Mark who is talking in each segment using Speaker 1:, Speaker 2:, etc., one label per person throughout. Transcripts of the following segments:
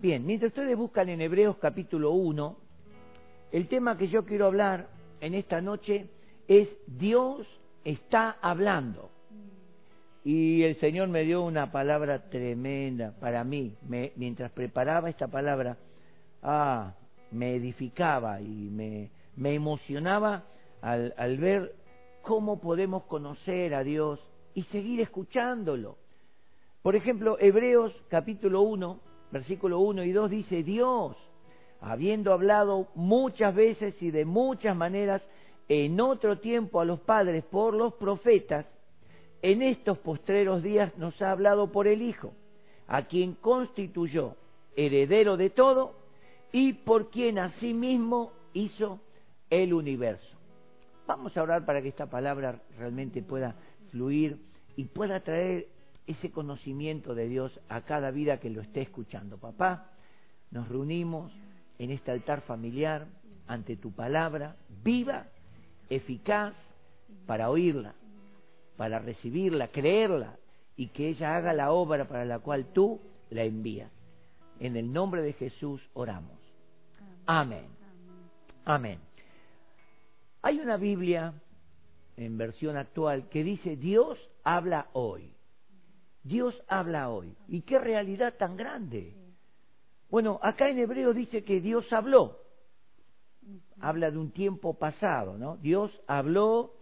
Speaker 1: Bien, mientras ustedes buscan en Hebreos capítulo 1, el tema que yo quiero hablar en esta noche es Dios está hablando. Y el Señor me dio una palabra tremenda para mí. Me, mientras preparaba esta palabra, ah, me edificaba y me, me emocionaba al, al ver cómo podemos conocer a Dios y seguir escuchándolo. Por ejemplo, Hebreos capítulo 1, versículo 1 y 2 dice, Dios, habiendo hablado muchas veces y de muchas maneras en otro tiempo a los padres por los profetas, en estos postreros días nos ha hablado por el Hijo, a quien constituyó heredero de todo y por quien asimismo hizo el universo. Vamos a orar para que esta palabra realmente pueda fluir y pueda traer ese conocimiento de Dios a cada vida que lo esté escuchando. Papá, nos reunimos en este altar familiar ante tu palabra viva, eficaz, para oírla, para recibirla, creerla y que ella haga la obra para la cual tú la envías. En el nombre de Jesús oramos. Amén. Amén. Hay una Biblia en versión actual que dice Dios habla hoy. Dios habla hoy. ¿Y qué realidad tan grande? Bueno, acá en hebreo dice que Dios habló. Habla de un tiempo pasado, ¿no? Dios habló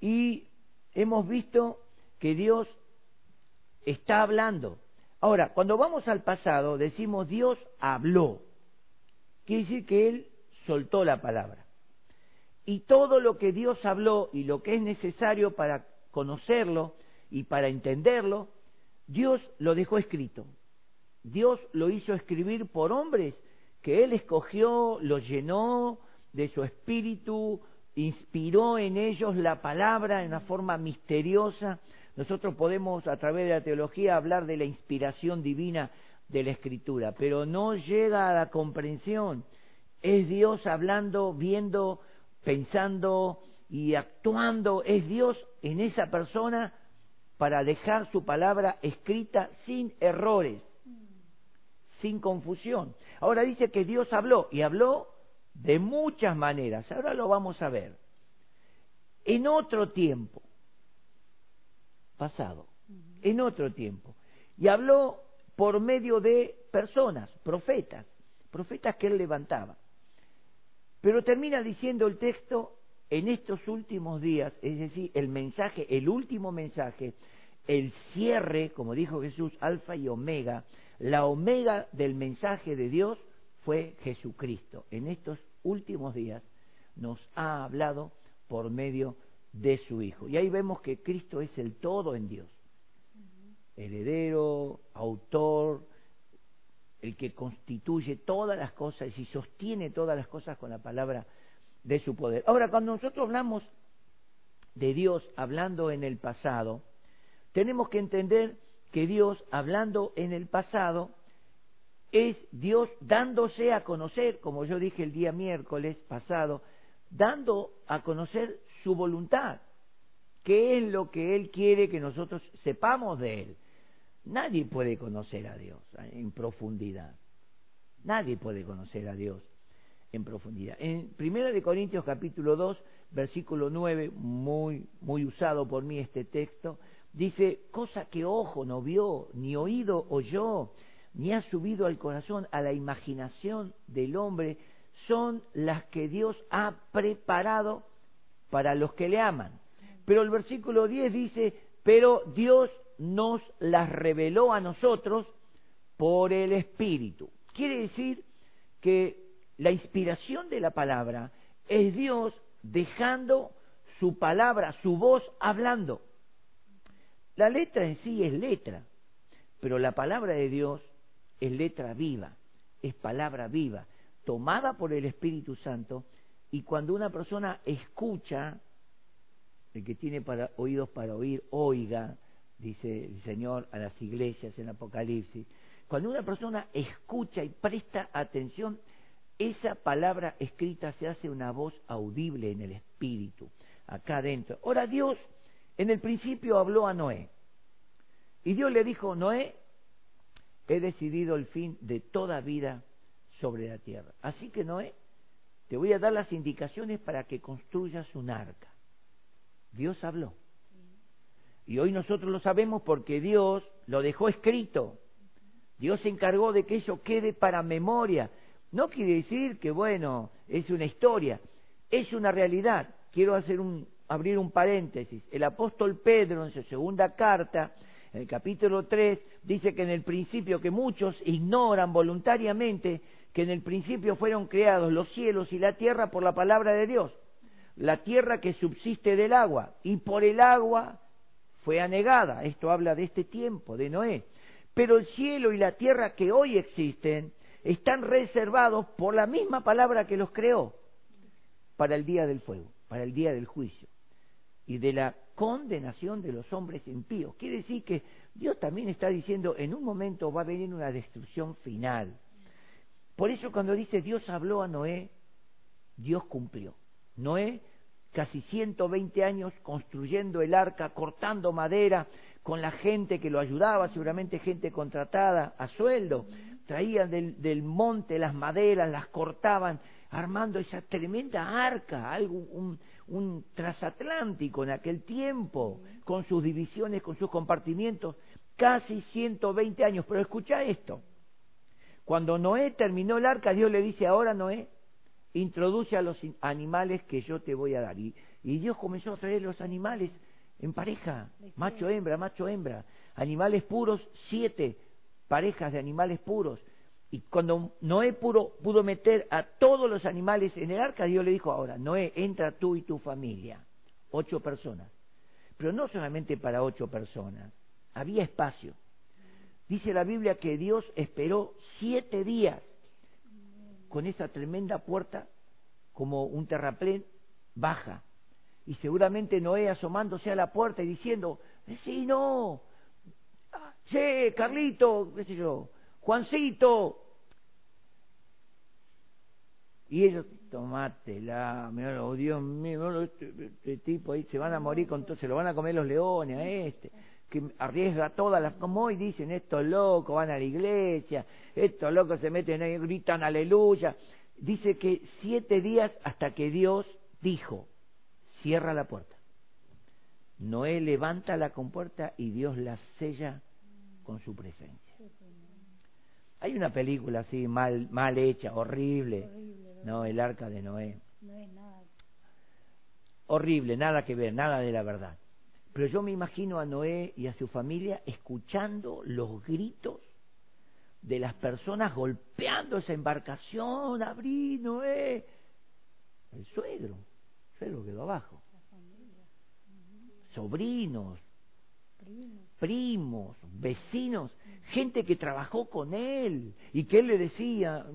Speaker 1: y hemos visto que Dios está hablando. Ahora, cuando vamos al pasado, decimos Dios habló. Quiere decir que Él soltó la palabra. Y todo lo que Dios habló y lo que es necesario para conocerlo y para entenderlo, Dios lo dejó escrito. Dios lo hizo escribir por hombres que Él escogió, los llenó de su espíritu, inspiró en ellos la palabra en una forma misteriosa. Nosotros podemos a través de la teología hablar de la inspiración divina de la escritura, pero no llega a la comprensión. Es Dios hablando, viendo, pensando y actuando. Es Dios en esa persona para dejar su palabra escrita sin errores, sin confusión. Ahora dice que Dios habló y habló de muchas maneras. Ahora lo vamos a ver. En otro tiempo, pasado, en otro tiempo. Y habló por medio de personas, profetas, profetas que él levantaba. Pero termina diciendo el texto, en estos últimos días, es decir, el mensaje, el último mensaje, el cierre, como dijo Jesús, alfa y omega, la omega del mensaje de Dios fue Jesucristo. En estos últimos días nos ha hablado por medio de su Hijo. Y ahí vemos que Cristo es el todo en Dios. Heredero, autor, el que constituye todas las cosas y sostiene todas las cosas con la palabra de su poder. Ahora, cuando nosotros hablamos de Dios hablando en el pasado, tenemos que entender que Dios hablando en el pasado es Dios dándose a conocer, como yo dije el día miércoles pasado, dando a conocer su voluntad, qué es lo que Él quiere que nosotros sepamos de Él. Nadie puede conocer a Dios en profundidad. Nadie puede conocer a Dios en profundidad. En Primera de Corintios capítulo 2, versículo 9, muy muy usado por mí este texto, dice, cosa que ojo no vio, ni oído oyó, ni ha subido al corazón, a la imaginación del hombre, son las que Dios ha preparado para los que le aman. Pero el versículo 10 dice, pero Dios nos las reveló a nosotros por el Espíritu. Quiere decir que la inspiración de la palabra es Dios dejando su palabra, su voz hablando. La letra en sí es letra, pero la palabra de Dios es letra viva, es palabra viva, tomada por el Espíritu Santo, y cuando una persona escucha, el que tiene para, oídos para oír, oiga, dice el Señor a las iglesias en Apocalipsis, cuando una persona escucha y presta atención, esa palabra escrita se hace una voz audible en el Espíritu, acá adentro. Ahora Dios en el principio habló a Noé. Y Dios le dijo, Noé, he decidido el fin de toda vida sobre la tierra. Así que Noé, te voy a dar las indicaciones para que construyas un arca. Dios habló. Y hoy nosotros lo sabemos porque Dios lo dejó escrito. Dios se encargó de que eso quede para memoria. No quiere decir que, bueno, es una historia, es una realidad. Quiero hacer un, abrir un paréntesis. El apóstol Pedro, en su segunda carta, en el capítulo 3, dice que en el principio, que muchos ignoran voluntariamente, que en el principio fueron creados los cielos y la tierra por la palabra de Dios. La tierra que subsiste del agua, y por el agua fue anegada. Esto habla de este tiempo, de Noé. Pero el cielo y la tierra que hoy existen están reservados por la misma palabra que los creó para el día del fuego, para el día del juicio y de la condenación de los hombres impíos. Quiere decir que Dios también está diciendo, en un momento va a venir una destrucción final. Por eso cuando dice Dios habló a Noé, Dios cumplió. Noé casi 120 años construyendo el arca, cortando madera con la gente que lo ayudaba, seguramente gente contratada a sueldo. Traían del, monte las maderas, las cortaban, armando esa tremenda arca, algo, un, un transatlántico en aquel tiempo, con sus divisiones, con sus compartimientos, casi 120 años. Pero escucha esto, cuando Noé terminó el arca, Dios le dice, ahora Noé, introduce a los animales que yo te voy a dar. Y, Dios comenzó a traer los animales en pareja, macho hembra, macho hembra, animales puros, siete parejas de animales puros. Y cuando Noé pudo, pudo meter a todos los animales en el arca, Dios le dijo, ahora, Noé, entra tú y tu familia, ocho personas. Pero no solamente para ocho personas, había espacio. Dice la Biblia que Dios esperó siete días con esa tremenda puerta como un terraplén baja. Y seguramente Noé asomándose a la puerta y diciendo, sí, no, che, Carlito, qué sé yo, Juancito. Y ellos, tomátela, oh Dios mío, este, este, tipo ahí se van a morir con todo, se lo van a comer los leones a este que arriesga todas las, como hoy dicen, estos locos van a la iglesia, estos locos se meten ahí, gritan aleluya. Dice que siete días hasta que Dios dijo, cierra la puerta. Noé levanta la compuerta y Dios la sella con su presencia. Hay una película así mal, mal hecha, horrible. no, el arca de Noé. No es nada. Horrible, nada que ver, nada de la verdad. Pero yo me imagino a Noé y a su familia escuchando los gritos de las personas golpeando esa embarcación, abrí, Noé. El suegro, el suegro quedó abajo. Sobrinos, primos, vecinos, gente que trabajó con él y que él le decía,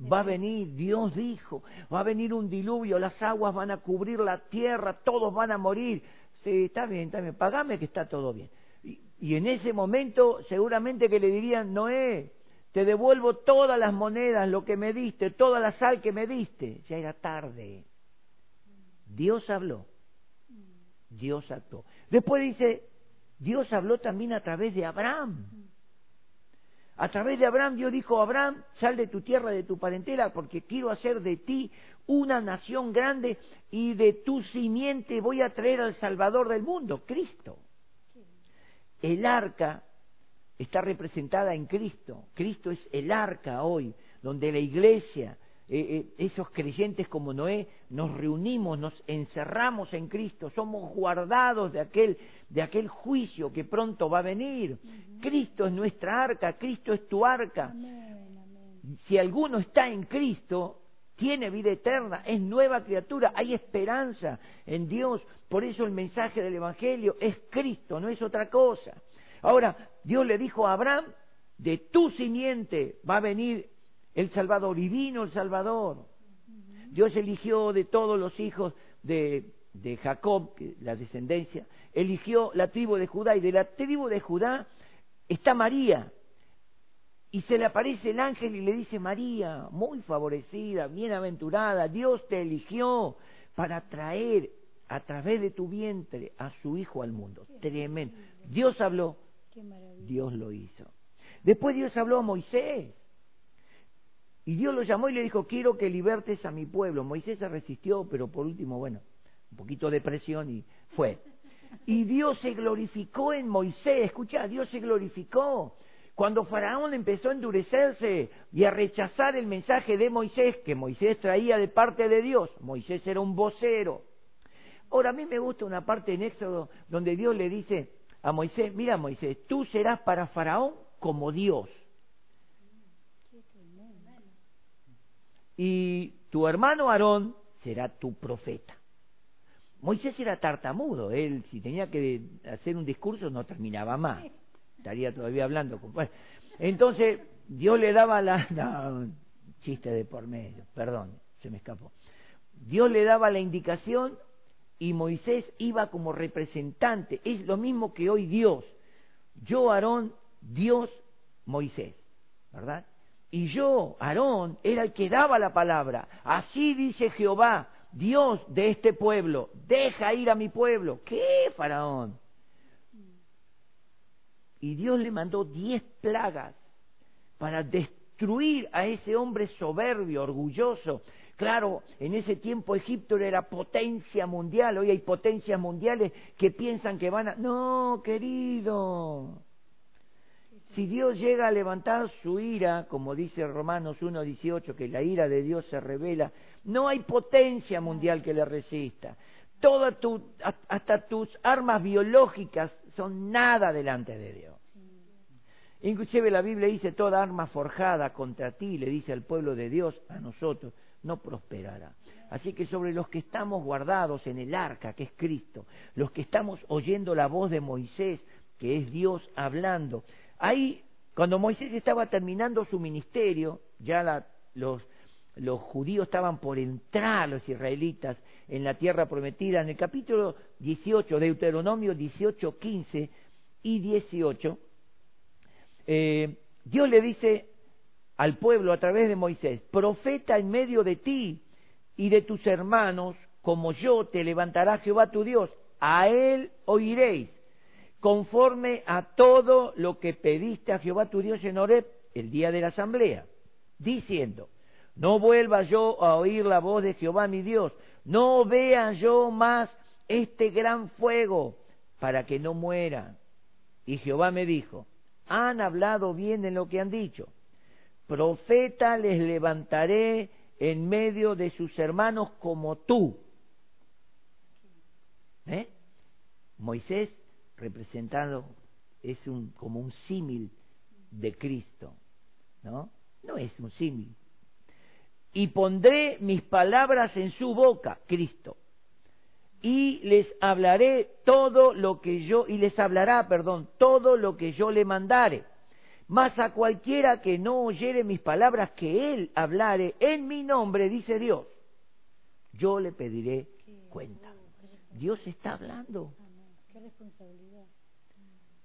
Speaker 1: va a venir, Dios dijo, va a venir un diluvio, las aguas van a cubrir la tierra, todos van a morir sí, está bien, está bien, pagame que está todo bien. Y, en ese momento seguramente que le dirían, Noé, te devuelvo todas las monedas, lo que me diste, toda la sal que me diste. Ya era tarde. Dios habló. Dios actuó. Después dice, Dios habló también a través de Abraham. A través de Abraham Dios dijo, Abraham, sal de tu tierra, de tu parentela, porque quiero hacer de ti una nación grande y de tu simiente voy a traer al Salvador del mundo, Cristo. El arca está representada en Cristo. Cristo es el arca hoy, donde la iglesia, eh, eh, esos creyentes como Noé, nos reunimos, nos encerramos en Cristo, somos guardados de aquel, de aquel juicio que pronto va a venir. Cristo es nuestra arca, Cristo es tu arca. Si alguno está en Cristo, tiene vida eterna, es nueva criatura, hay esperanza en Dios. Por eso el mensaje del Evangelio es Cristo, no es otra cosa. Ahora, Dios le dijo a Abraham, de tu simiente va a venir el Salvador, y vino el Salvador. Dios eligió de todos los hijos de, de Jacob, la descendencia, eligió la tribu de Judá, y de la tribu de Judá está María, y se le aparece el ángel y le dice, María, muy favorecida, bienaventurada, Dios te eligió para traer a través de tu vientre a su hijo al mundo. Tremendo. Dios habló, Dios lo hizo. Después Dios habló a Moisés. Y Dios lo llamó y le dijo, quiero que libertes a mi pueblo. Moisés se resistió, pero por último, bueno, un poquito de presión y fue. Y Dios se glorificó en Moisés. Escucha, Dios se glorificó. Cuando Faraón empezó a endurecerse y a rechazar el mensaje de Moisés, que Moisés traía de parte de Dios, Moisés era un vocero. Ahora, a mí me gusta una parte en Éxodo donde Dios le dice a Moisés, mira Moisés, tú serás para Faraón como Dios. Y tu hermano Aarón será tu profeta. Moisés era tartamudo, él si tenía que hacer un discurso no terminaba más, estaría todavía hablando. Con... entonces Dios le daba la... No, chiste de por medio, perdón, se me escapó. Dios le daba la indicación y Moisés iba como representante. Es lo mismo que hoy Dios. Yo, Aarón, Dios, Moisés, ¿verdad? Y yo, Aarón, era el que daba la palabra. Así dice Jehová, Dios de este pueblo, deja ir a mi pueblo. ¿Qué, faraón? Y Dios le mandó diez plagas para destruir a ese hombre soberbio, orgulloso. Claro, en ese tiempo Egipto era potencia mundial, hoy hay potencias mundiales que piensan que van a... No, querido, si Dios llega a levantar su ira, como dice Romanos 1.18, que la ira de Dios se revela, no hay potencia mundial que le resista. Toda hasta tus armas biológicas son nada delante de Dios. Inclusive la Biblia dice, toda arma forjada contra ti, le dice al pueblo de Dios, a nosotros, no prosperará. Así que sobre los que estamos guardados en el arca, que es Cristo, los que estamos oyendo la voz de Moisés, que es Dios hablando, Ahí, cuando Moisés estaba terminando su ministerio, ya los, los judíos estaban por entrar, los israelitas, en la tierra prometida, en el capítulo 18, Deuteronomio 18, 15 y 18, eh, Dios le dice al pueblo a través de Moisés, profeta en medio de ti y de tus hermanos, como yo te levantará Jehová tu Dios, a él oiréis conforme a todo lo que pediste a Jehová tu Dios en Oreb el día de la asamblea, diciendo, no vuelva yo a oír la voz de Jehová mi Dios, no vea yo más este gran fuego para que no muera. Y Jehová me dijo, han hablado bien en lo que han dicho, profeta les levantaré en medio de sus hermanos como tú. ¿Eh? Moisés representado es un, como un símil de Cristo, ¿no? No es un símil. Y pondré mis palabras en su boca, Cristo, y les hablaré todo lo que yo, y les hablará, perdón, todo lo que yo le mandare. Mas a cualquiera que no oyere mis palabras que él hablare en mi nombre, dice Dios, yo le pediré cuenta. Dios está hablando.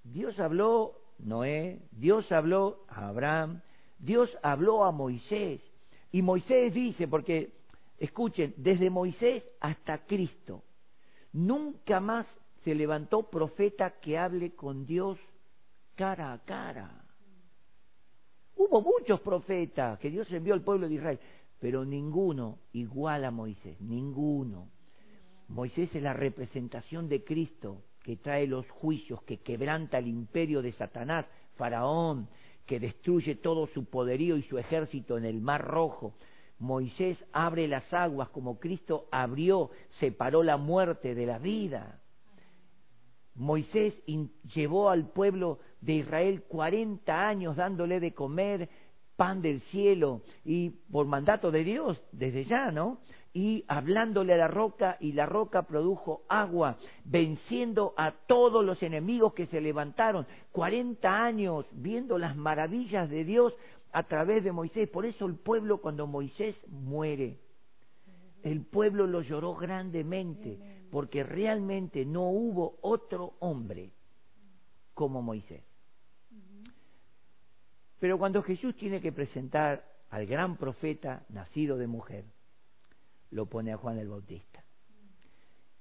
Speaker 1: Dios habló Noé, Dios habló a Abraham, Dios habló a Moisés. Y Moisés dice, porque escuchen, desde Moisés hasta Cristo, nunca más se levantó profeta que hable con Dios cara a cara. Hubo muchos profetas que Dios envió al pueblo de Israel, pero ninguno igual a Moisés, ninguno. Moisés es la representación de Cristo que trae los juicios, que quebranta el imperio de Satanás, Faraón, que destruye todo su poderío y su ejército en el Mar Rojo. Moisés abre las aguas como Cristo abrió, separó la muerte de la vida. Moisés llevó al pueblo de Israel cuarenta años dándole de comer pan del cielo y por mandato de Dios desde ya, ¿no? Y hablándole a la roca y la roca produjo agua, venciendo a todos los enemigos que se levantaron. Cuarenta años viendo las maravillas de Dios a través de Moisés. Por eso el pueblo cuando Moisés muere, el pueblo lo lloró grandemente, porque realmente no hubo otro hombre como Moisés. Pero cuando Jesús tiene que presentar al gran profeta nacido de mujer, lo pone a Juan el Bautista.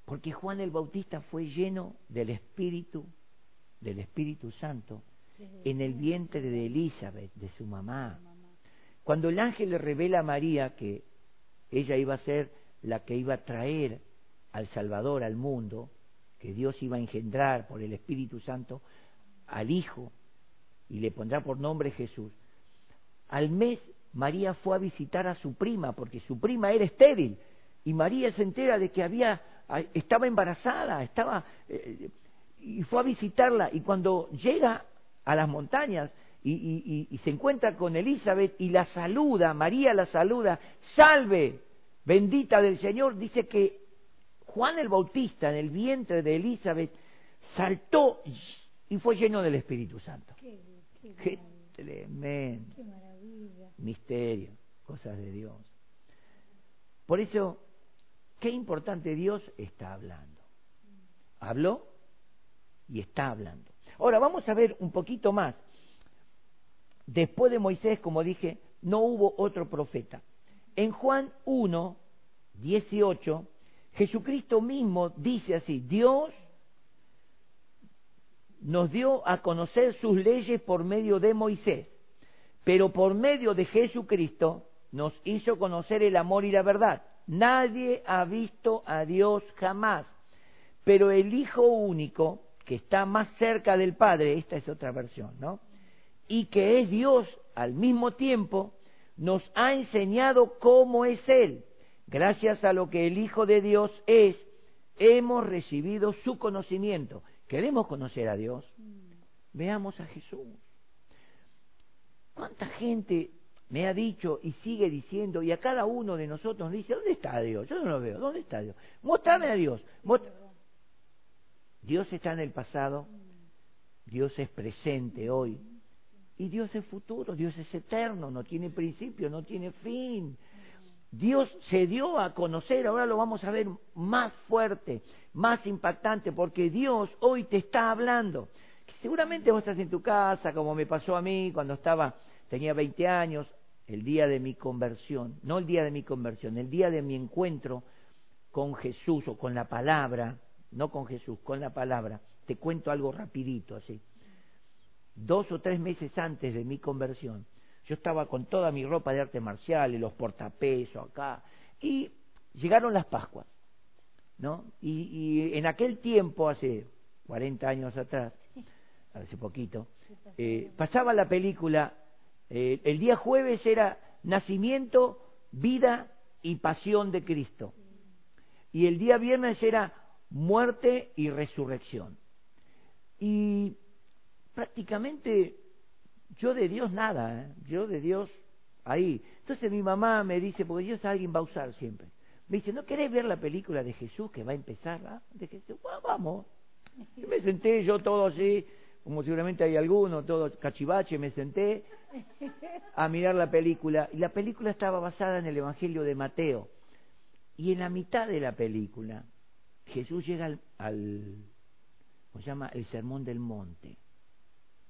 Speaker 1: Porque Juan el Bautista fue lleno del Espíritu, del Espíritu Santo, en el vientre de Elizabeth, de su mamá. Cuando el ángel le revela a María que ella iba a ser la que iba a traer al Salvador al mundo, que Dios iba a engendrar por el Espíritu Santo al Hijo y le pondrá por nombre Jesús. Al mes María fue a visitar a su prima porque su prima era estéril y María se entera de que había estaba embarazada, estaba eh, y fue a visitarla y cuando llega a las montañas y, y, se encuentra con Elizabeth y la saluda, María la saluda, salve, bendita del Señor, dice que Juan el Bautista en el vientre de Elizabeth saltó y fue lleno del Espíritu Santo. Qué, tremendo. Qué maravilla. Misterio, cosas de Dios. Por eso, qué importante Dios está hablando. Habló y está hablando. Ahora vamos a ver un poquito más. Después de Moisés, como dije, no hubo otro profeta. En Juan 1, 18, Jesucristo mismo dice así, Dios nos dio a conocer sus leyes por medio de Moisés, pero por medio de Jesucristo nos hizo conocer el amor y la verdad. Nadie ha visto a Dios jamás, pero el Hijo único, que está más cerca del Padre, esta es otra versión, ¿no? Y que es Dios al mismo tiempo, nos ha enseñado cómo es Él. Gracias a lo que el Hijo de Dios es, hemos recibido su conocimiento. ¿Queremos conocer a Dios? Veamos a Jesús. ¿Cuánta gente me ha dicho y sigue diciendo, y a cada uno de nosotros nos dice, ¿dónde está Dios? Yo no lo veo, ¿dónde está Dios? Mostrame a Dios. Dios está en el pasado, Dios es presente hoy, y Dios es futuro, Dios es eterno, no tiene principio, no tiene fin. Dios se dio a conocer, ahora lo vamos a ver más fuerte, más impactante, porque Dios hoy te está hablando. Seguramente vos estás en tu casa, como me pasó a mí cuando estaba, tenía 20 años, el día de mi conversión, no el día de mi conversión, el día de mi encuentro con Jesús o con la palabra, no con Jesús, con la palabra. Te cuento algo rapidito así. Dos o tres meses antes de mi conversión, yo estaba con toda mi ropa de arte marcial y los portapesos acá. Y llegaron las Pascuas, ¿no? Y, en aquel tiempo, hace 40 años atrás, hace poquito, eh, pasaba la película, eh, el día jueves era nacimiento, vida y pasión de Cristo. Y el día viernes era muerte y resurrección. Y prácticamente yo de Dios nada, ¿eh? yo de Dios ahí. Entonces mi mamá me dice, porque Dios alguien va a usar siempre. Me dice, ¿no querés ver la película de Jesús que va a empezar? Ah? De Jesús? vamos. Y me senté yo todo así, como seguramente hay alguno, todo cachivache, me senté a mirar la película. Y la película estaba basada en el Evangelio de Mateo. Y en la mitad de la película, Jesús llega al, al ¿cómo se llama? El Sermón del Monte,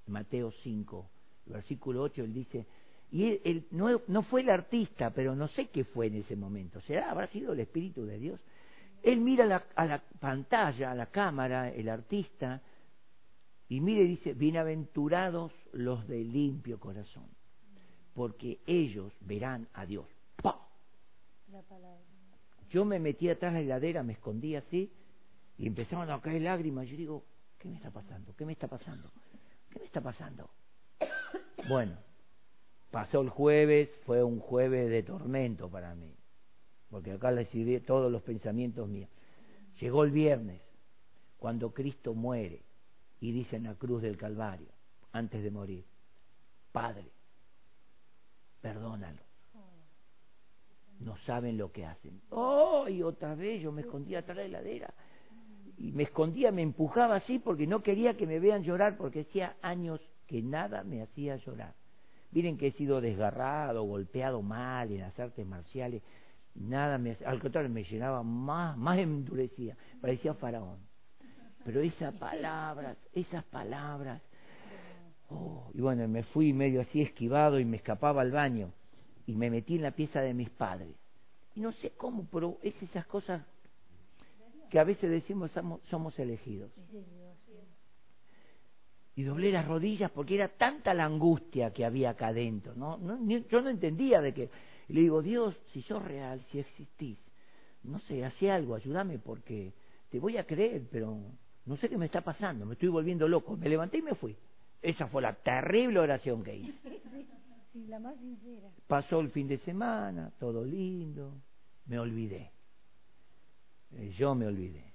Speaker 1: Mateo 5 versículo 8, él dice, y él, no, no, fue el artista, pero no sé qué fue en ese momento, será, habrá sido el Espíritu de Dios. Él mira a la pantalla, a la cámara, el artista, y mire y dice, bienaventurados los de limpio corazón, porque ellos verán a Dios. Yo me metí atrás de la heladera, me escondí así, y empezaron a caer lágrimas. Yo digo, ¿qué me está pasando? ¿Qué me está pasando? ¿Qué me está pasando? Bueno, pasó el jueves, fue un jueves de tormento para mí, porque acá decidí todos los pensamientos míos. Llegó el viernes, cuando Cristo muere y dice en la cruz del Calvario, antes de morir, Padre, perdónalo. No saben lo que hacen. ¡Oh! Y otra vez yo me escondía atrás de la heladera. Y me escondía, me empujaba así porque no quería que me vean llorar porque hacía años que nada me hacía llorar. Miren que he sido desgarrado, golpeado mal en las artes marciales, nada me al contrario me llenaba más, más endurecía, parecía faraón. Pero esas palabras, esas palabras, oh, y bueno, me fui medio así esquivado y me escapaba al baño y me metí en la pieza de mis padres. Y no sé cómo, pero es esas cosas que a veces decimos somos, somos elegidos. Y doblé las rodillas porque era tanta la angustia que había acá adentro. ¿no? yo no entendía de qué. Y le digo, Dios, si sos real, si existís, no sé, hace algo, ayúdame porque te voy a creer, pero no sé qué me está pasando, me estoy volviendo loco. Me levanté y me fui. Esa fue la terrible oración que hice.
Speaker 2: la más sincera.
Speaker 1: Pasó el fin de semana, todo lindo, me olvidé. Eh, yo me olvidé.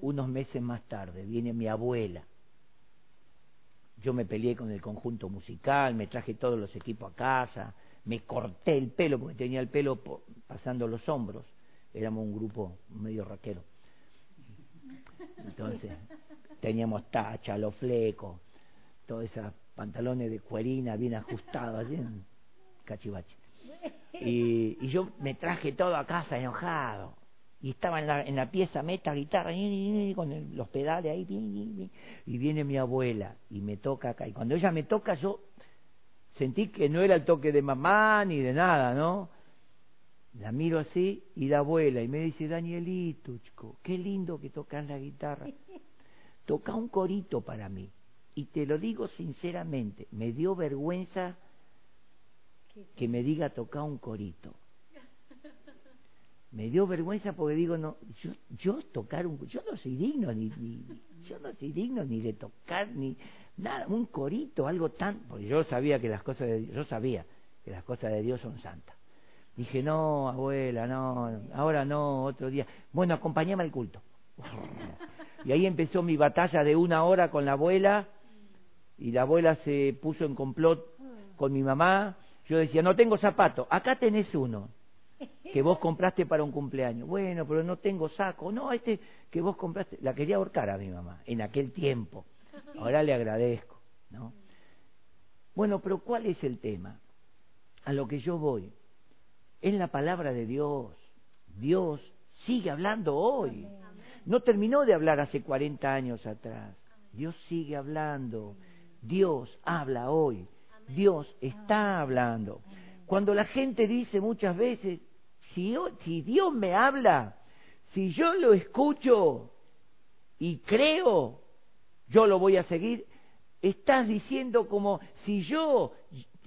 Speaker 1: Unos meses más tarde viene mi abuela. Yo me peleé con el conjunto musical, me traje todos los equipos a casa, me corté el pelo porque tenía el pelo pasando los hombros. Éramos un grupo medio raquero. Entonces, teníamos tacha, los flecos, todos esos pantalones de cuerina bien ajustados, así en cachivache. Y, y yo me traje todo a casa enojado y estaba en la, en la pieza meta guitarra con los pedales ahí y viene mi abuela y me toca acá. Y cuando ella me toca yo sentí que no era el toque de mamá ni de nada no la miro así y la abuela y me dice Danielito chico qué lindo que tocas la guitarra. Toca un corito para mí y te lo digo sinceramente me dio vergüenza que me diga tocar un corito me dio vergüenza porque digo no yo yo tocar un yo no soy digno ni, ni yo no soy digno ni de tocar ni nada un corito algo tan porque yo sabía que las cosas de yo sabía que las cosas de Dios son santas. Dije no abuela no ahora no otro día. Bueno acompáñame al culto. Y ahí empezó mi batalla de una hora con la abuela y la abuela se puso en complot con mi mamá. Yo decía no tengo zapato acá tenés uno que vos compraste para un cumpleaños. Bueno, pero no tengo saco. No, este que vos compraste. La quería ahorcar a mi mamá en aquel tiempo. Ahora le agradezco, ¿no? Bueno, pero ¿cuál es el tema? A lo que yo voy. Es la palabra de Dios. Dios sigue hablando hoy. No terminó de hablar hace 40 años atrás. Dios sigue hablando. Dios habla hoy. Dios está hablando. Cuando la gente dice muchas veces, si, Dios me habla, si yo lo escucho y creo, yo lo voy a seguir, estás diciendo como si yo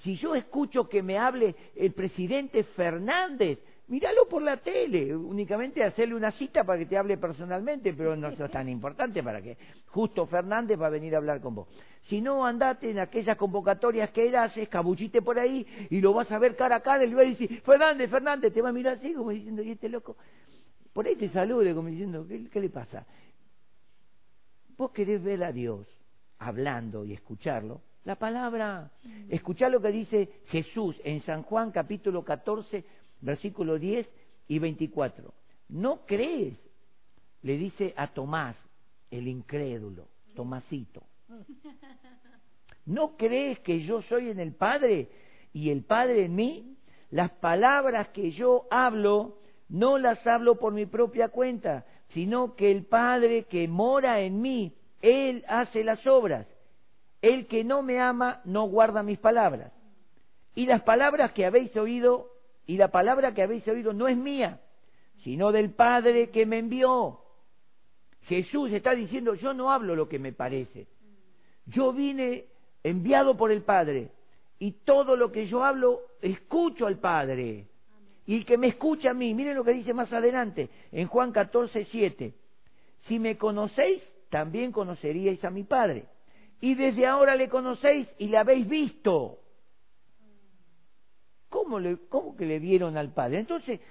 Speaker 1: si yo escucho que me hable el presidente Fernández, míralo por la tele, únicamente hacerle una cita para que te hable personalmente, pero no es tan importante para que justo Fernández va a venir a hablar con vos. Si no, andate en aquellas convocatorias que él hace, escabullite por ahí y lo vas a ver cara a cara y le va a decir, Fernández, Fernández, te va a mirar así como diciendo, ¿y este loco? Por ahí te salude como diciendo, ¿qué, qué le pasa? Vos querés ver a Dios hablando y escucharlo, la palabra, escuchar lo que dice Jesús en San Juan capítulo 14, versículo 10 y 24. ¿No crees? Le dice a Tomás, el incrédulo, Tomasito. ¿No crees que yo soy en el Padre y el Padre en mí? Las palabras que yo hablo no las hablo por mi propia cuenta, sino que el Padre que mora en mí, Él hace las obras. El que no me ama no guarda mis palabras. Y las palabras que habéis oído, y la palabra que habéis oído no es mía, sino del Padre que me envió. Jesús está diciendo, yo no hablo lo que me parece, yo vine enviado por el Padre y todo lo que yo hablo escucho al Padre. Y el que me escucha a mí, miren lo que dice más adelante en Juan 14, 7. Si me conocéis, también conoceríais a mi Padre. Y desde ahora le conocéis y le habéis visto. ¿Cómo, le, ¿Cómo que le vieron al Padre? Entonces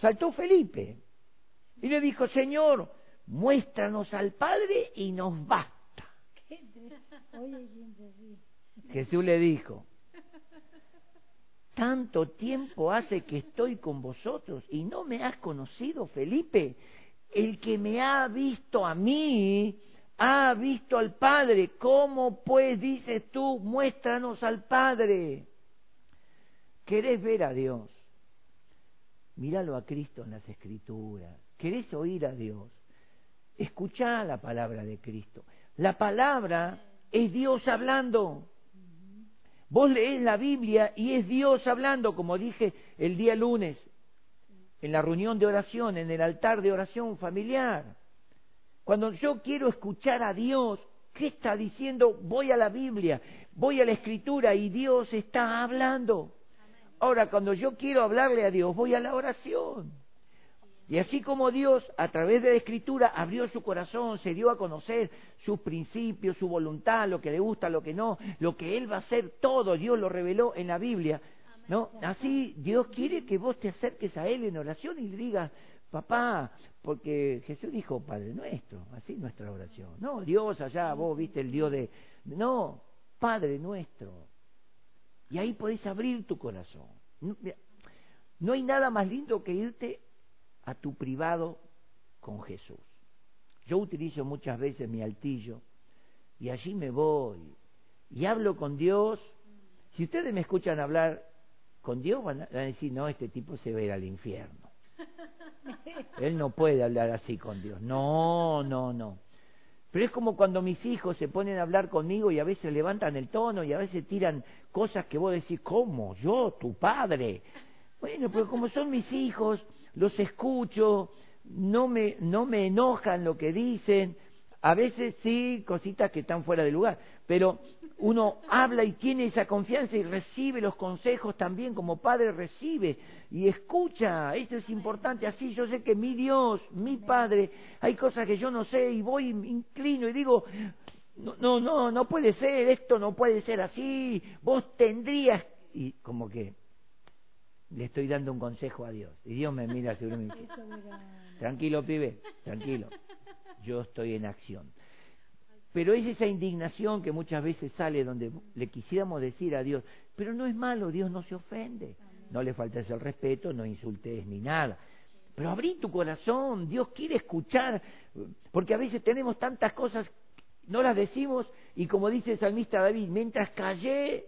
Speaker 1: saltó Felipe y le dijo, Señor, muéstranos al Padre y nos basta. Jesús le dijo, tanto tiempo hace que estoy con vosotros y no me has conocido, Felipe. El que me ha visto a mí, ha visto al Padre. ¿Cómo pues dices tú, muéstranos al Padre? ¿Querés ver a Dios? Míralo a Cristo en las Escrituras. ¿Querés oír a Dios? Escuchá la palabra de Cristo. La palabra es Dios hablando. Vos lees la Biblia y es Dios hablando, como dije el día lunes, en la reunión de oración, en el altar de oración familiar. Cuando yo quiero escuchar a Dios, ¿Qué está diciendo? Voy a la Biblia, voy a la Escritura y Dios está hablando. Ahora, cuando yo quiero hablarle a Dios, voy a la oración. Y así como Dios, a través de la Escritura, abrió su corazón, se dio a conocer sus principios, su voluntad, lo que le gusta, lo que no, lo que Él va a hacer, todo Dios lo reveló en la Biblia. ¿no? Así Dios quiere que vos te acerques a Él en oración y le digas, papá, porque Jesús dijo Padre nuestro, así nuestra oración. No, Dios allá, vos viste el Dios de... No, Padre nuestro. Y ahí podés abrir tu corazón. No hay nada más lindo que irte a tu privado con Jesús. Yo utilizo muchas veces mi altillo y allí me voy y hablo con Dios. Si ustedes me escuchan hablar con Dios, van a decir, no, este tipo se va a ir al infierno. Él no puede hablar así con Dios. No, no, no. Pero es como cuando mis hijos se ponen a hablar conmigo y a veces levantan el tono y a veces tiran cosas que vos decís, ¿cómo? Yo, tu padre. Bueno, pero como son mis hijos, los escucho, no me, no me enojan lo que dicen, a veces sí, cositas que están fuera de lugar, pero uno habla y tiene esa confianza y recibe los consejos también como padre recibe y escucha, esto es importante, así yo sé que mi Dios, mi Padre, hay cosas que yo no sé y voy, inclino y digo, no, no, no, no puede ser, esto no puede ser así, vos tendrías, y como que le estoy dando un consejo a Dios. Y Dios me mira seguro me dice, tranquilo pibe, tranquilo, yo estoy en acción. Pero es esa indignación que muchas veces sale donde le quisiéramos decir a Dios, pero no es malo, Dios no se ofende, no le faltes el respeto, no insultes ni nada. Pero abrí tu corazón, Dios quiere escuchar, porque a veces tenemos tantas cosas, no las decimos, y como dice el salmista David, mientras callé,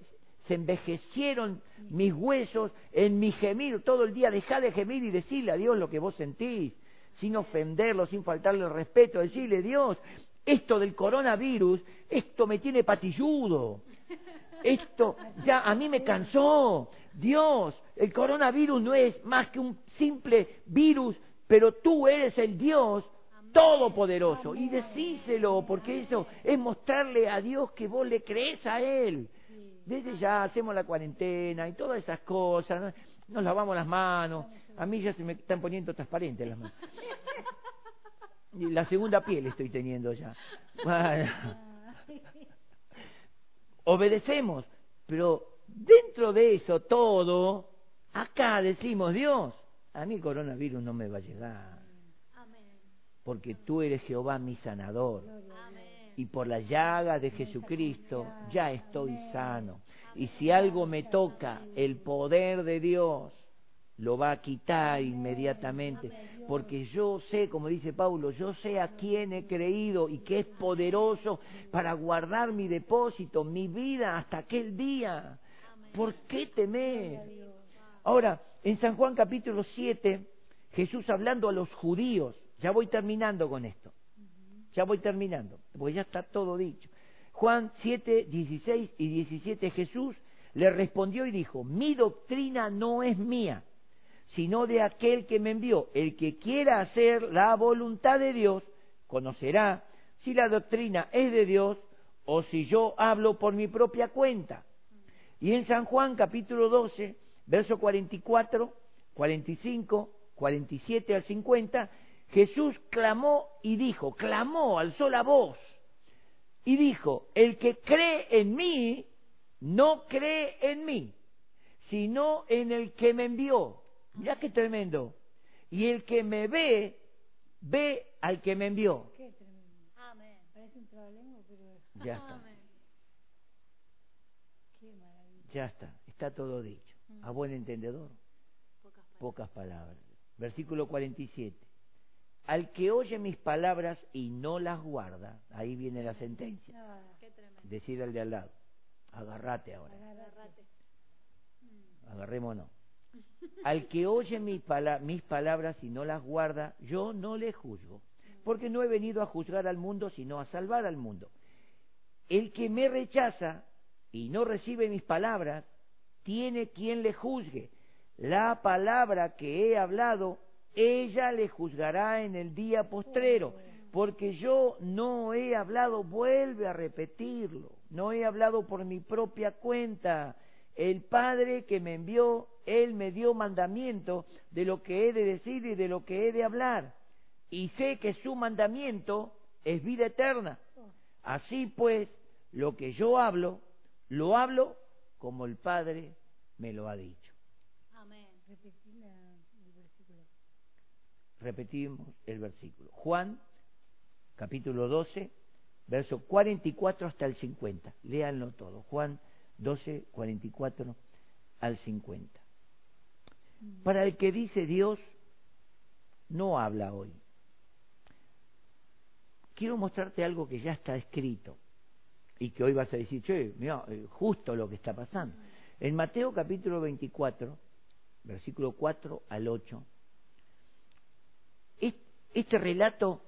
Speaker 1: se envejecieron mis huesos en mi gemir todo el día, dejá de gemir y decirle a Dios lo que vos sentís, sin ofenderlo, sin faltarle el respeto, decirle, Dios, esto del coronavirus, esto me tiene patilludo, esto ya a mí me cansó, Dios, el coronavirus no es más que un simple virus, pero tú eres el Dios todopoderoso. Y decíselo, porque eso es mostrarle a Dios que vos le crees a Él. Desde ya hacemos la cuarentena y todas esas cosas, nos lavamos las manos. A mí ya se me están poniendo transparentes las manos. La segunda piel estoy teniendo ya. Obedecemos, pero dentro de eso todo, acá decimos, Dios, a mí el coronavirus no me va a llegar. Porque tú eres Jehová mi sanador y por la llaga de Jesucristo ya estoy sano. Y si algo me toca, el poder de Dios lo va a quitar inmediatamente, porque yo sé, como dice Pablo, yo sé a quién he creído y que es poderoso para guardar mi depósito, mi vida hasta aquel día. ¿Por qué temer? Ahora, en San Juan capítulo 7, Jesús hablando a los judíos, ya voy terminando con esto, ya voy terminando, porque ya está todo dicho. Juan 7, 16 y 17 Jesús le respondió y dijo, mi doctrina no es mía, sino de aquel que me envió. El que quiera hacer la voluntad de Dios, conocerá si la doctrina es de Dios o si yo hablo por mi propia cuenta. Y en San Juan capítulo 12, verso 44, 45, 47 al 50, Jesús clamó y dijo, clamó, alzó la voz y dijo, el que cree en mí, no cree en mí, sino en el que me envió. Mira qué tremendo. Y el que me ve, ve al que me envió.
Speaker 2: Qué tremendo. Amén. Parece un pero...
Speaker 1: Ya está.
Speaker 2: Qué maravilla.
Speaker 1: Ya está. Está todo dicho. A buen entendedor. Pocas palabras. Versículo 47 al que oye mis palabras y no las guarda, ahí viene la sentencia.
Speaker 2: Ah,
Speaker 1: Decide al de al lado, agarrate ahora,
Speaker 2: agárrate.
Speaker 1: agarrémonos. Al que oye mis, pala- mis palabras y no las guarda, yo no le juzgo, porque no he venido a juzgar al mundo, sino a salvar al mundo. El que me rechaza y no recibe mis palabras, tiene quien le juzgue. La palabra que he hablado, ella le juzgará en el día postrero, porque yo no he hablado, vuelve a repetirlo, no he hablado por mi propia cuenta. El Padre que me envió, Él me dio mandamiento de lo que he de decir y de lo que he de hablar. Y sé que su mandamiento es vida eterna. Así pues, lo que yo hablo, lo hablo como el Padre me lo ha dicho.
Speaker 2: Amén. Repetir el versículo.
Speaker 1: Repetimos el versículo. Juan capítulo 12, verso 44 hasta el 50. Léanlo todo. Juan 12, 44 al 50. Para el que dice Dios, no habla hoy. Quiero mostrarte algo que ya está escrito y que hoy vas a decir, che, mira, eh, justo lo que está pasando. En Mateo capítulo 24, versículo 4 al 8, este relato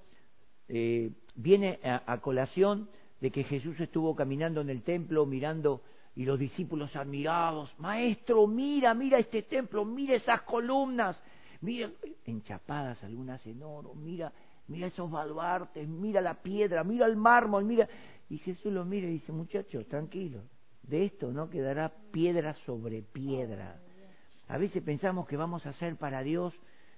Speaker 1: eh, viene a, colación de que Jesús estuvo caminando en el templo mirando y los discípulos admirados, maestro, mira, mira este templo, mira esas columnas, mira, enchapadas algunas en oro, mira, mira esos baluartes, mira la piedra, mira el mármol, mira. Y Jesús lo mira y dice, muchachos, tranquilos, de esto no quedará piedra sobre piedra. A veces pensamos que vamos a hacer para Dios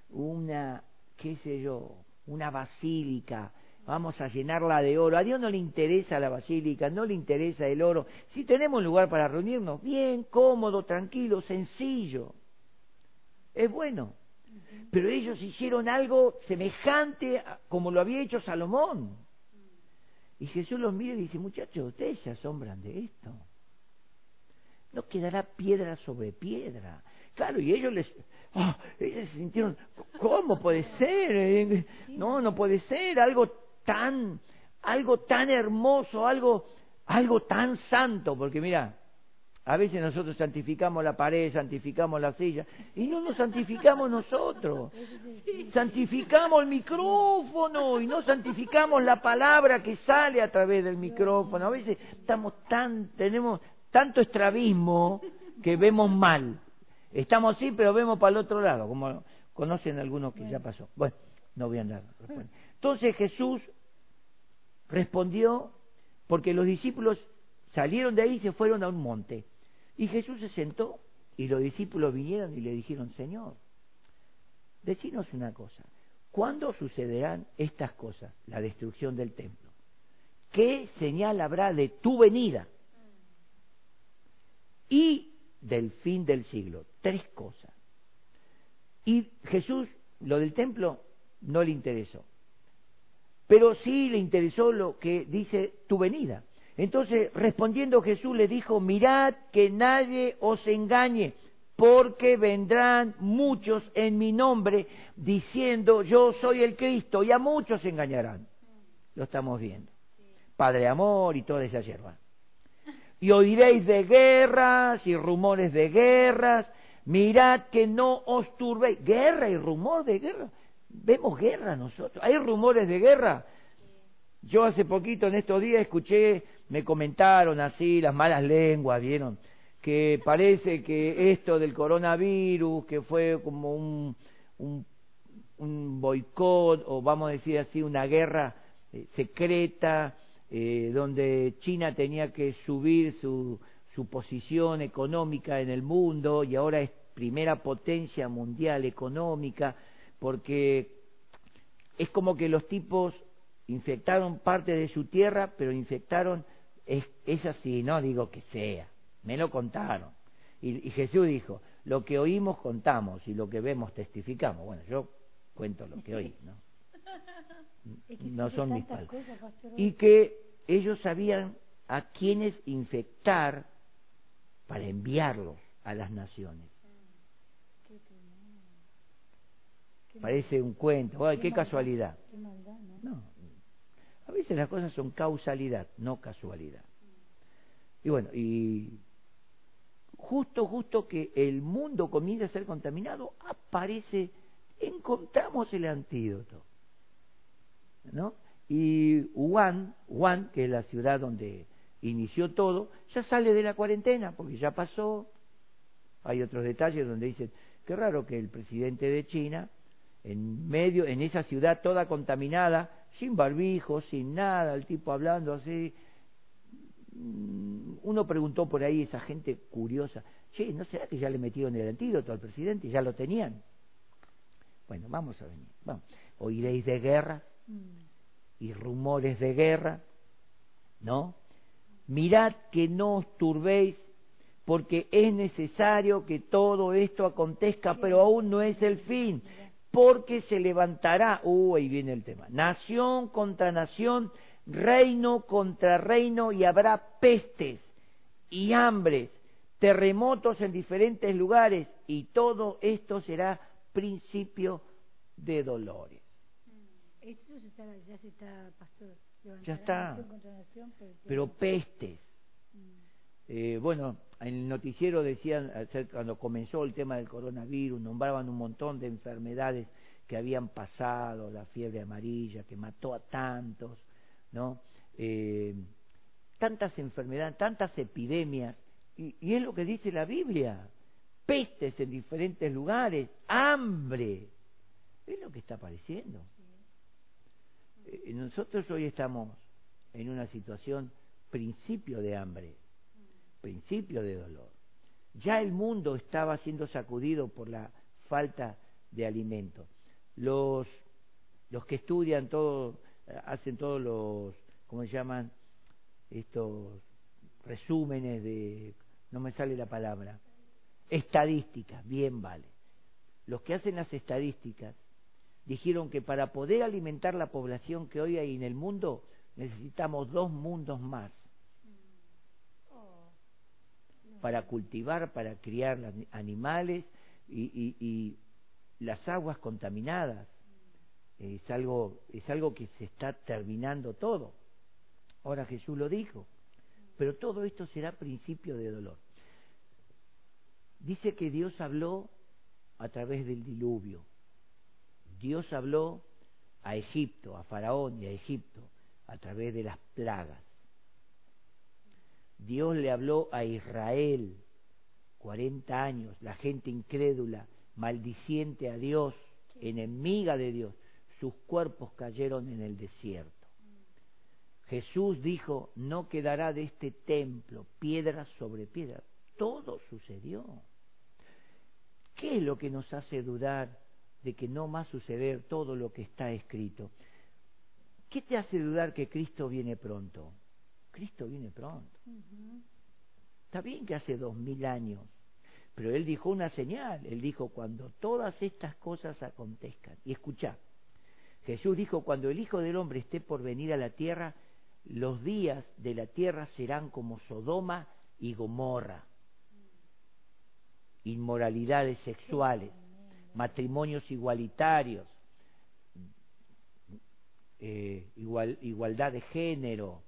Speaker 1: una, qué sé yo, una basílica, vamos a llenarla de oro. A Dios no le interesa la basílica, no le interesa el oro. Si tenemos lugar para reunirnos, bien, cómodo, tranquilo, sencillo. Es bueno. Pero ellos hicieron algo semejante como lo había hecho Salomón. Y Jesús los mira y dice, muchachos, ustedes se asombran de esto. No quedará piedra sobre piedra. Claro, y ellos les, ah, ellos se sintieron, ¿cómo puede ser? No, no puede ser, algo tan, algo tan hermoso, algo, algo tan santo, porque mira, a veces nosotros santificamos la pared, santificamos la silla, y no nos santificamos nosotros. Santificamos el micrófono y no santificamos la palabra que sale a través del micrófono. A veces estamos tan, tenemos tanto estrabismo que vemos mal. Estamos así, pero vemos para el otro lado, como conocen algunos que ya pasó. Bueno, no voy a andar. Entonces Jesús respondió, porque los discípulos salieron de ahí y se fueron a un monte. Y Jesús se sentó y los discípulos vinieron y le dijeron, Señor, decinos una cosa, ¿cuándo sucederán estas cosas, la destrucción del templo? ¿Qué señal habrá de tu venida? Y del fin del siglo. Tres cosas. Y Jesús, lo del templo, no le interesó. Pero sí le interesó lo que dice tu venida. Entonces, respondiendo Jesús le dijo, mirad que nadie os engañe, porque vendrán muchos en mi nombre diciendo, yo soy el Cristo, y a muchos engañarán. Lo estamos viendo. Padre amor y toda esa hierba. Y oiréis de guerras y rumores de guerras, mirad que no os turbéis. Guerra y rumor de guerra. Vemos guerra nosotros. ¿Hay rumores de guerra? Yo hace poquito, en estos días, escuché, me comentaron así las malas lenguas, ¿vieron? Que parece que esto del coronavirus, que fue como un, un, boicot, o vamos a decir así, una guerra eh, secreta, eh, donde China tenía que subir su, su posición económica en el mundo y ahora es primera potencia mundial económica porque es como que los tipos infectaron parte de su tierra, pero infectaron, es, es así, no digo que sea, me lo contaron. Y, y, Jesús dijo, lo que oímos contamos y lo que vemos testificamos. Bueno, yo cuento lo que oí, ¿no? no son mis palabras. Y que ellos sabían a quiénes infectar para enviarlos a las naciones. Parece un cuento. ¡Ay, qué, casualidad! ¿no? A veces las cosas son causalidad, no casualidad. Y bueno, y justo, justo que el mundo comienza a ser contaminado, aparece, encontramos el antídoto. ¿No? Y Wuhan, Wuhan, que es la ciudad donde inició todo, ya sale de la cuarentena, porque ya pasó. Hay otros detalles donde dicen, qué raro que el presidente de China en medio, en esa ciudad toda contaminada, sin barbijo, sin nada, el tipo hablando así. Mm, Uno preguntó por ahí, esa gente curiosa, che, ¿no será que ya le metieron el antídoto al presidente? ¿Ya lo tenían? Bueno, vamos a venir. Vamos. Oiréis de guerra y rumores de guerra, ¿no? Mirad que no os turbéis, porque es necesario que todo esto acontezca, pero aún no es el fin, porque se levantará, uh, ahí viene el tema, nación contra nación, reino contra reino, y habrá pestes y hambres, terremotos en diferentes lugares, y todo esto será principio de dolores.
Speaker 2: Esto está, ya se está, pastor.
Speaker 1: Ya está.
Speaker 2: nación contra nación, pero,
Speaker 1: Pero pestes. Eh, bueno, en el noticiero decían, cuando comenzó el tema del coronavirus, nombraban un montón de enfermedades que habían pasado, la fiebre amarilla que mató a tantos, ¿no? Eh, tantas enfermedades, tantas epidemias, y, y es lo que dice la Biblia, pestes en diferentes lugares, hambre, es lo que está apareciendo. Eh, nosotros hoy estamos en una situación principio de hambre, principio de dolor. Ya el mundo estaba siendo sacudido por la falta de alimento. Los, los que estudian todo, hacen todos los, ¿cómo se llaman? Estos resúmenes de, no me sale la palabra, estadísticas, bien vale. Los que hacen las estadísticas dijeron que para poder alimentar la población que hoy hay en el mundo necesitamos dos mundos más para cultivar, para criar animales y, y- y las aguas contaminadas. Es algo, es algo que se está terminando todo. Ahora Jesús lo dijo. Pero todo esto será principio de dolor. Dice que Dios habló a través del diluvio. Dios habló a Egipto, a Faraón y a Egipto, a través de las plagas. Dios le habló a Israel 40 años, la gente incrédula, maldiciente a Dios, enemiga de Dios, sus cuerpos cayeron en el desierto. Jesús dijo, no quedará de este templo piedra sobre piedra. Todo sucedió. ¿Qué es lo que nos hace dudar de que no va a suceder todo lo que está escrito? ¿Qué te hace dudar que Cristo viene pronto? Cristo viene pronto. Está bien que hace dos mil años, pero Él dijo una señal. Él dijo, cuando todas estas cosas acontezcan. Y escucha, Jesús dijo, cuando el Hijo del Hombre esté por venir a la tierra, los días de la tierra serán como Sodoma y Gomorra. Inmoralidades sexuales, matrimonios igualitarios, eh, igual, igualdad de género.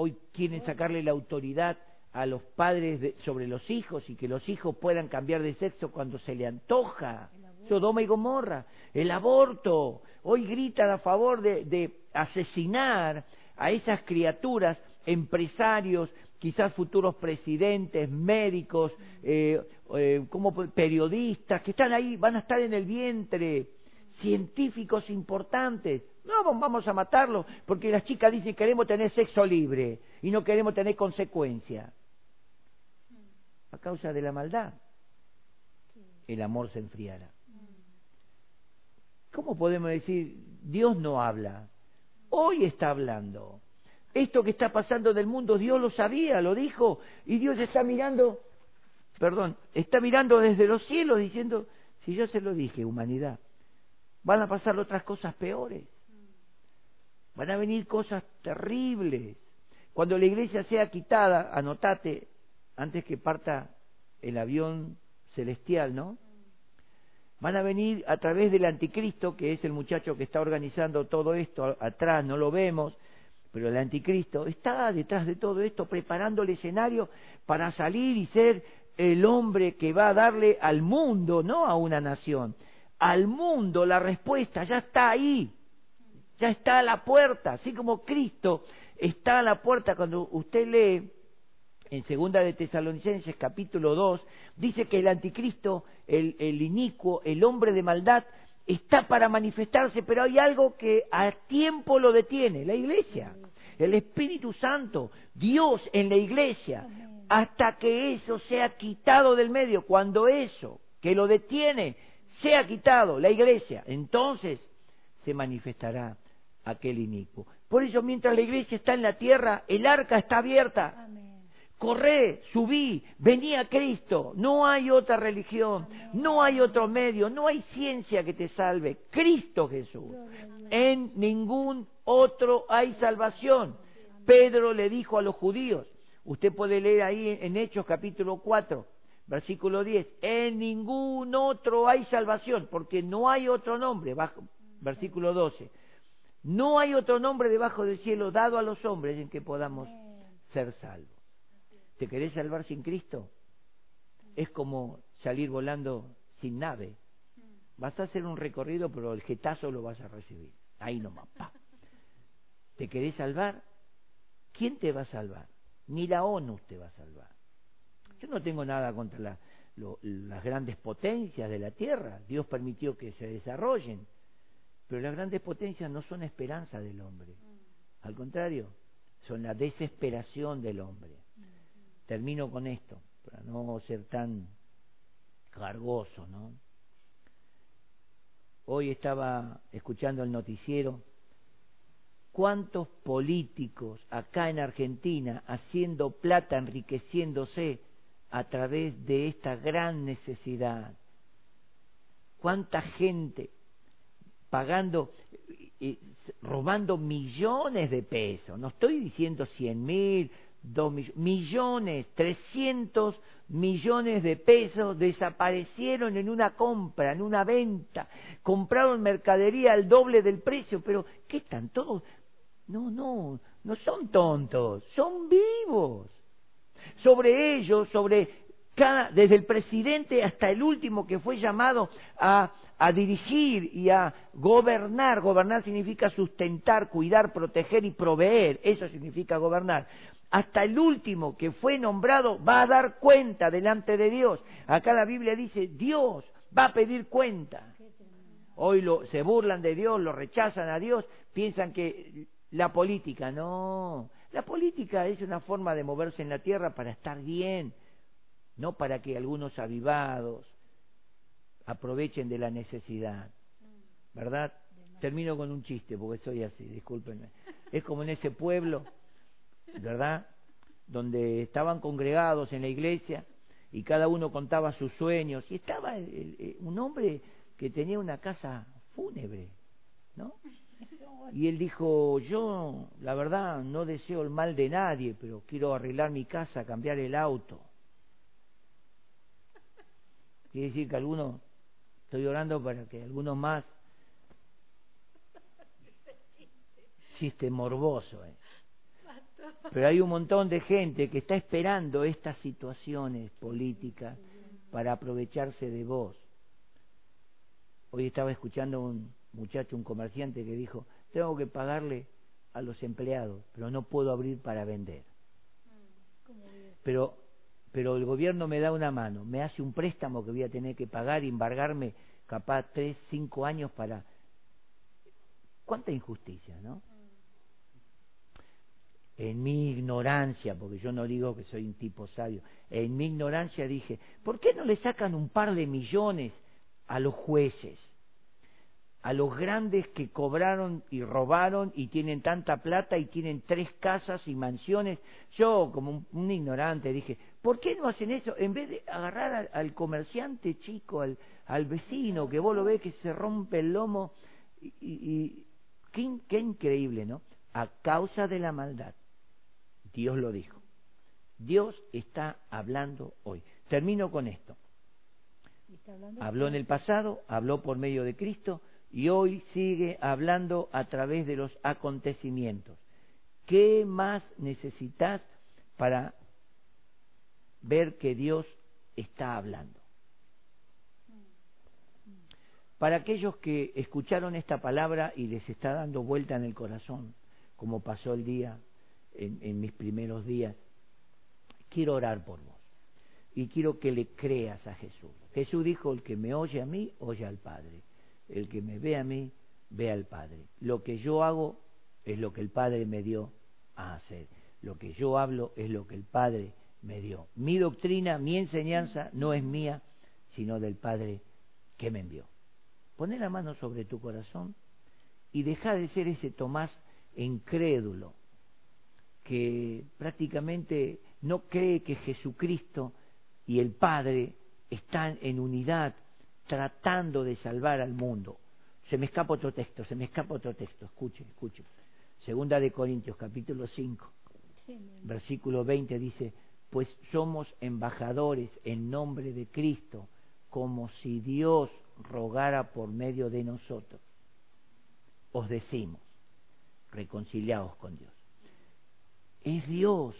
Speaker 1: Hoy quieren sacarle la autoridad a los padres de- sobre los hijos y que los hijos puedan cambiar de sexo cuando se le antoja. Sodoma y Gomorra, el aborto. Hoy gritan a favor de, de asesinar a esas criaturas, empresarios, quizás futuros presidentes, médicos, eh, eh, como periodistas, que están ahí, van a estar en el vientre, científicos importantes. No, vam- vamos a matarlos, porque las chicas dicen queremos tener sexo libre y no queremos tener consecuencia. A causa de la maldad, el amor se enfriará. ¿Cómo podemos decir, Dios no habla? Hoy está hablando. Esto que está pasando del mundo, Dios lo sabía, lo dijo, y Dios está mirando, perdón, está mirando desde los cielos diciendo, si yo se lo dije, humanidad, van a pasar otras cosas peores, van a venir cosas terribles. Cuando la iglesia sea quitada, anotate, antes que parta el avión celestial, ¿no? Van a venir a través del anticristo, que es el muchacho que está organizando todo esto atrás, no lo vemos, pero el anticristo está detrás de todo esto preparando el escenario para salir y ser el hombre que va a darle al mundo, no a una nación, al mundo la respuesta ya está ahí, ya está a la puerta, así como Cristo está a la puerta. Cuando usted lee en segunda de Tesalonicenses capítulo 2, dice que el anticristo, el, el inicuo, el hombre de maldad, está para manifestarse, pero hay algo que a tiempo lo detiene, la iglesia, el Espíritu Santo, Dios en la iglesia, hasta que eso sea quitado del medio, cuando eso que lo detiene sea quitado, la iglesia, entonces se manifestará aquel inicuo. Por eso mientras la iglesia está en la tierra, el arca está abierta. Corre, subí, venía Cristo. No hay otra religión, no hay otro medio, no hay ciencia que te salve. Cristo Jesús. En ningún otro hay salvación. Pedro le dijo a los judíos, usted puede leer ahí en Hechos capítulo 4, versículo 10, en ningún otro hay salvación, porque no hay otro nombre, bajo, versículo 12, no hay otro nombre debajo del cielo dado a los hombres en que podamos ser salvos. ¿Te querés salvar sin Cristo? Es como salir volando sin nave. Vas a hacer un recorrido, pero el jetazo lo vas a recibir. Ahí nomás. Pa. ¿Te querés salvar? ¿Quién te va a salvar? Ni la ONU te va a salvar. Yo no tengo nada contra las grandes potencias de la Tierra. Dios permitió que se desarrollen. Pero las grandes potencias no son esperanza del hombre. Al contrario, son la desesperación del hombre. Termino con esto, para no ser tan cargoso, ¿no? Hoy estaba escuchando el noticiero cuántos políticos acá en Argentina haciendo plata, enriqueciéndose a través de esta gran necesidad. Cuánta gente pagando, eh, robando millones de pesos. No estoy diciendo cien mil, dos millones, trescientos millones de pesos desaparecieron en una compra, en una venta. Compraron mercadería al doble del precio, pero ¿qué están todos? No, no, no son tontos, son vivos. Sobre ellos, sobre cada, desde el presidente hasta el último que fue llamado a, dirigir y a gobernar. Gobernar significa sustentar, cuidar, proteger y proveer. Eso significa gobernar hasta el último que fue nombrado va a dar cuenta delante de Dios. Acá la Biblia dice, Dios va a pedir cuenta. Hoy lo, se burlan de Dios, lo rechazan a Dios, piensan que la política, no, la política es una forma de moverse en la tierra para estar bien, no para que algunos avivados aprovechen de la necesidad. ¿Verdad? Termino con un chiste, porque soy así, discúlpenme. Es como en ese pueblo ¿verdad? Donde estaban congregados en la iglesia y cada uno contaba sus sueños. Y estaba un hombre que tenía una casa fúnebre, ¿no? Y él dijo, yo la verdad no deseo el mal de nadie, pero quiero arreglar mi casa, cambiar el auto. Quiere decir que algunos, estoy orando para que algunos más, chiste morboso, ¿eh? Pero hay un montón de gente que está esperando estas situaciones políticas para aprovecharse de vos. Hoy estaba escuchando a un muchacho, un comerciante que dijo, tengo que pagarle a los empleados, pero no puedo abrir para vender. Pero, pero el gobierno me da una mano, me hace un préstamo que voy a tener que pagar, embargarme capaz tres, cinco años para... ¿Cuánta injusticia, no? en mi ignorancia, porque yo no digo que soy un tipo sabio, en mi ignorancia dije, ¿por qué no le sacan un par de millones a los jueces? A los grandes que cobraron y robaron y tienen tanta plata y tienen tres casas y mansiones. Yo, como un, ignorante, dije, ¿por qué no hacen eso? En vez de agarrar al, comerciante chico, al, al, vecino, que vos lo ves que se rompe el lomo. Y, y qué, qué increíble, ¿no? A causa de la maldad Dios lo dijo. Dios está hablando hoy. Termino con esto. Habló en el pasado, habló por medio de Cristo y hoy sigue hablando a través de los acontecimientos. ¿Qué más necesitas para ver que Dios está hablando? Para aquellos que escucharon esta palabra y les está dando vuelta en el corazón, como pasó el día en, mis primeros días, quiero orar por vos y quiero que le creas a Jesús. Jesús dijo, el que me oye a mí, oye al Padre. el que me ve a mí, ve al Padre. Lo que yo hago es lo que el Padre me dio a hacer. Lo que yo hablo es lo que el Padre me dio. Mi doctrina, mi enseñanza no es mía, sino del Padre que me envió. Poné la mano sobre tu corazón y deja de ser ese Tomás incrédulo que prácticamente no cree que Jesucristo y el Padre están en unidad tratando de salvar al mundo. Se me escapa otro texto, se me escapa otro texto, escuche, escuche. Segunda de Corintios, capítulo 5, versículo 20 dice, pues somos embajadores en nombre de Cristo, como si Dios rogara por medio de nosotros. Os decimos, reconciliaos con Dios. Es Dios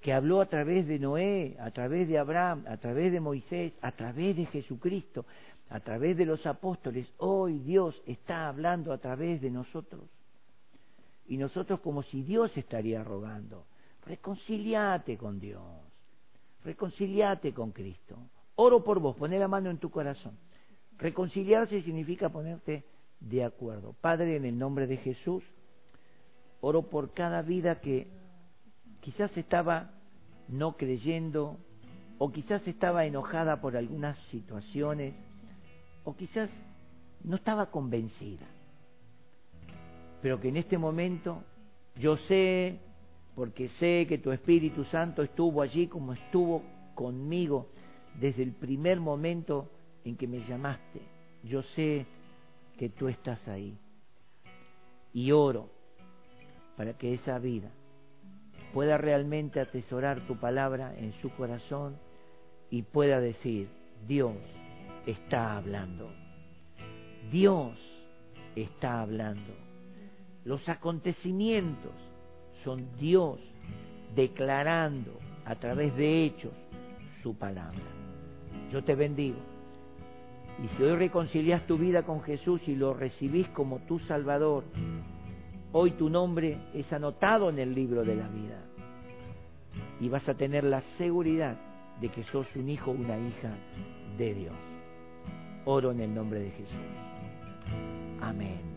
Speaker 1: que habló a través de Noé, a través de Abraham, a través de Moisés, a través de Jesucristo, a través de los apóstoles. Hoy Dios está hablando a través de nosotros. Y nosotros como si Dios estaría rogando, reconciliate con Dios, reconciliate con Cristo. Oro por vos, poné la mano en tu corazón. Reconciliarse significa ponerte de acuerdo. Padre, en el nombre de Jesús, oro por cada vida que quizás estaba no creyendo o quizás estaba enojada por algunas situaciones o quizás no estaba convencida. Pero que en este momento yo sé, porque sé que tu Espíritu Santo estuvo allí como estuvo conmigo desde el primer momento en que me llamaste. Yo sé que tú estás ahí. Y oro para que esa vida pueda realmente atesorar tu palabra en su corazón y pueda decir, Dios está hablando. Dios está hablando. Los acontecimientos son Dios declarando a través de hechos su palabra. Yo te bendigo. Y si hoy reconcilias tu vida con Jesús y lo recibís como tu Salvador, hoy tu nombre es anotado en el libro de la vida. Y vas a tener la seguridad de que sos un hijo o una hija de Dios. Oro en el nombre de Jesús. Amén.